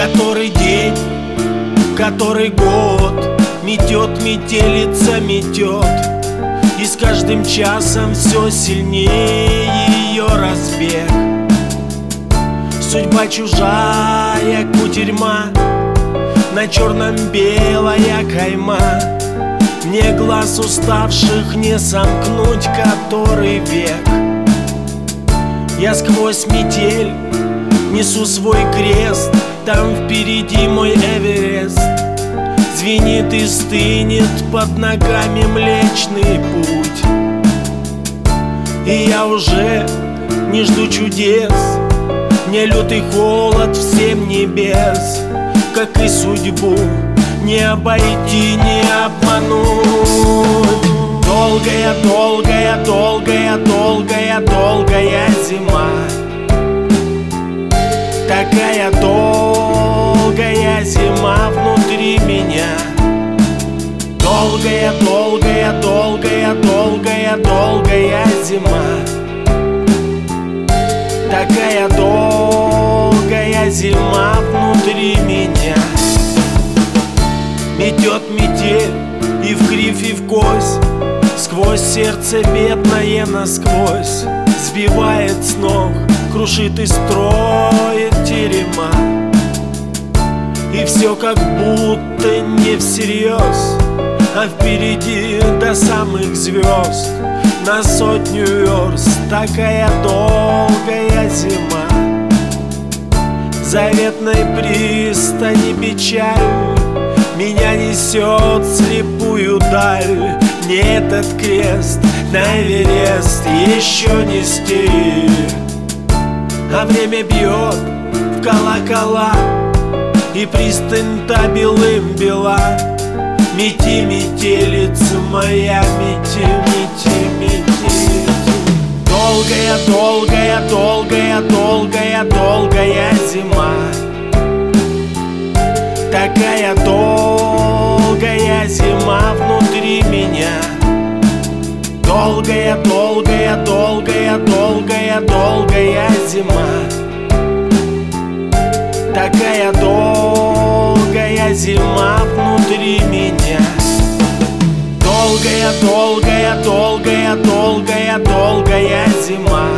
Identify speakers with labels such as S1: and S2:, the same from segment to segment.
S1: Который день, который год Метет, метелица, метет. И с каждым часом все сильнее ее разбег. Судьба чужая, кутерьма На черном белая кайма. Мне глаз уставших не сомкнуть который век. Я сквозь метель несу свой крест Там впереди мой Эверест. Звенит и стынет под ногами млечный путь. И я уже не жду чудес. Не лютый холод всем небес. Как и судьбу не обойти, не обмануть. Долгая, долгая, долгая, долгая, долгая зима. Такая Такая долгая зима внутри меня. Метет метель и в кривь, и в кость. Сквозь сердце бедное насквозь. Сбивает с ног, крушит и строит терема. И все как будто не всерьез А впереди до самых звезд На сотню верст. Такая долгая зима. Заветной пристани печаль. Меня несет слепую даль. Не этот крест на Эверест еще нести А время бьет в колокола И пристань та белым бела. Мети, метелица моя, мети, мети Такая долгая зима внутри меня. Долгая, долгая, долгая, долгая, долгая зима. Такая долгая зима внутри меня. Долгая, долгая, долгая, долгая, долгая зима.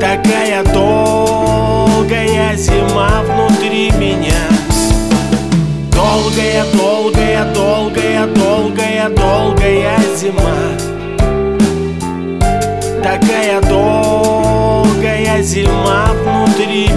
S1: Такая долгая зима Ezi mat nutri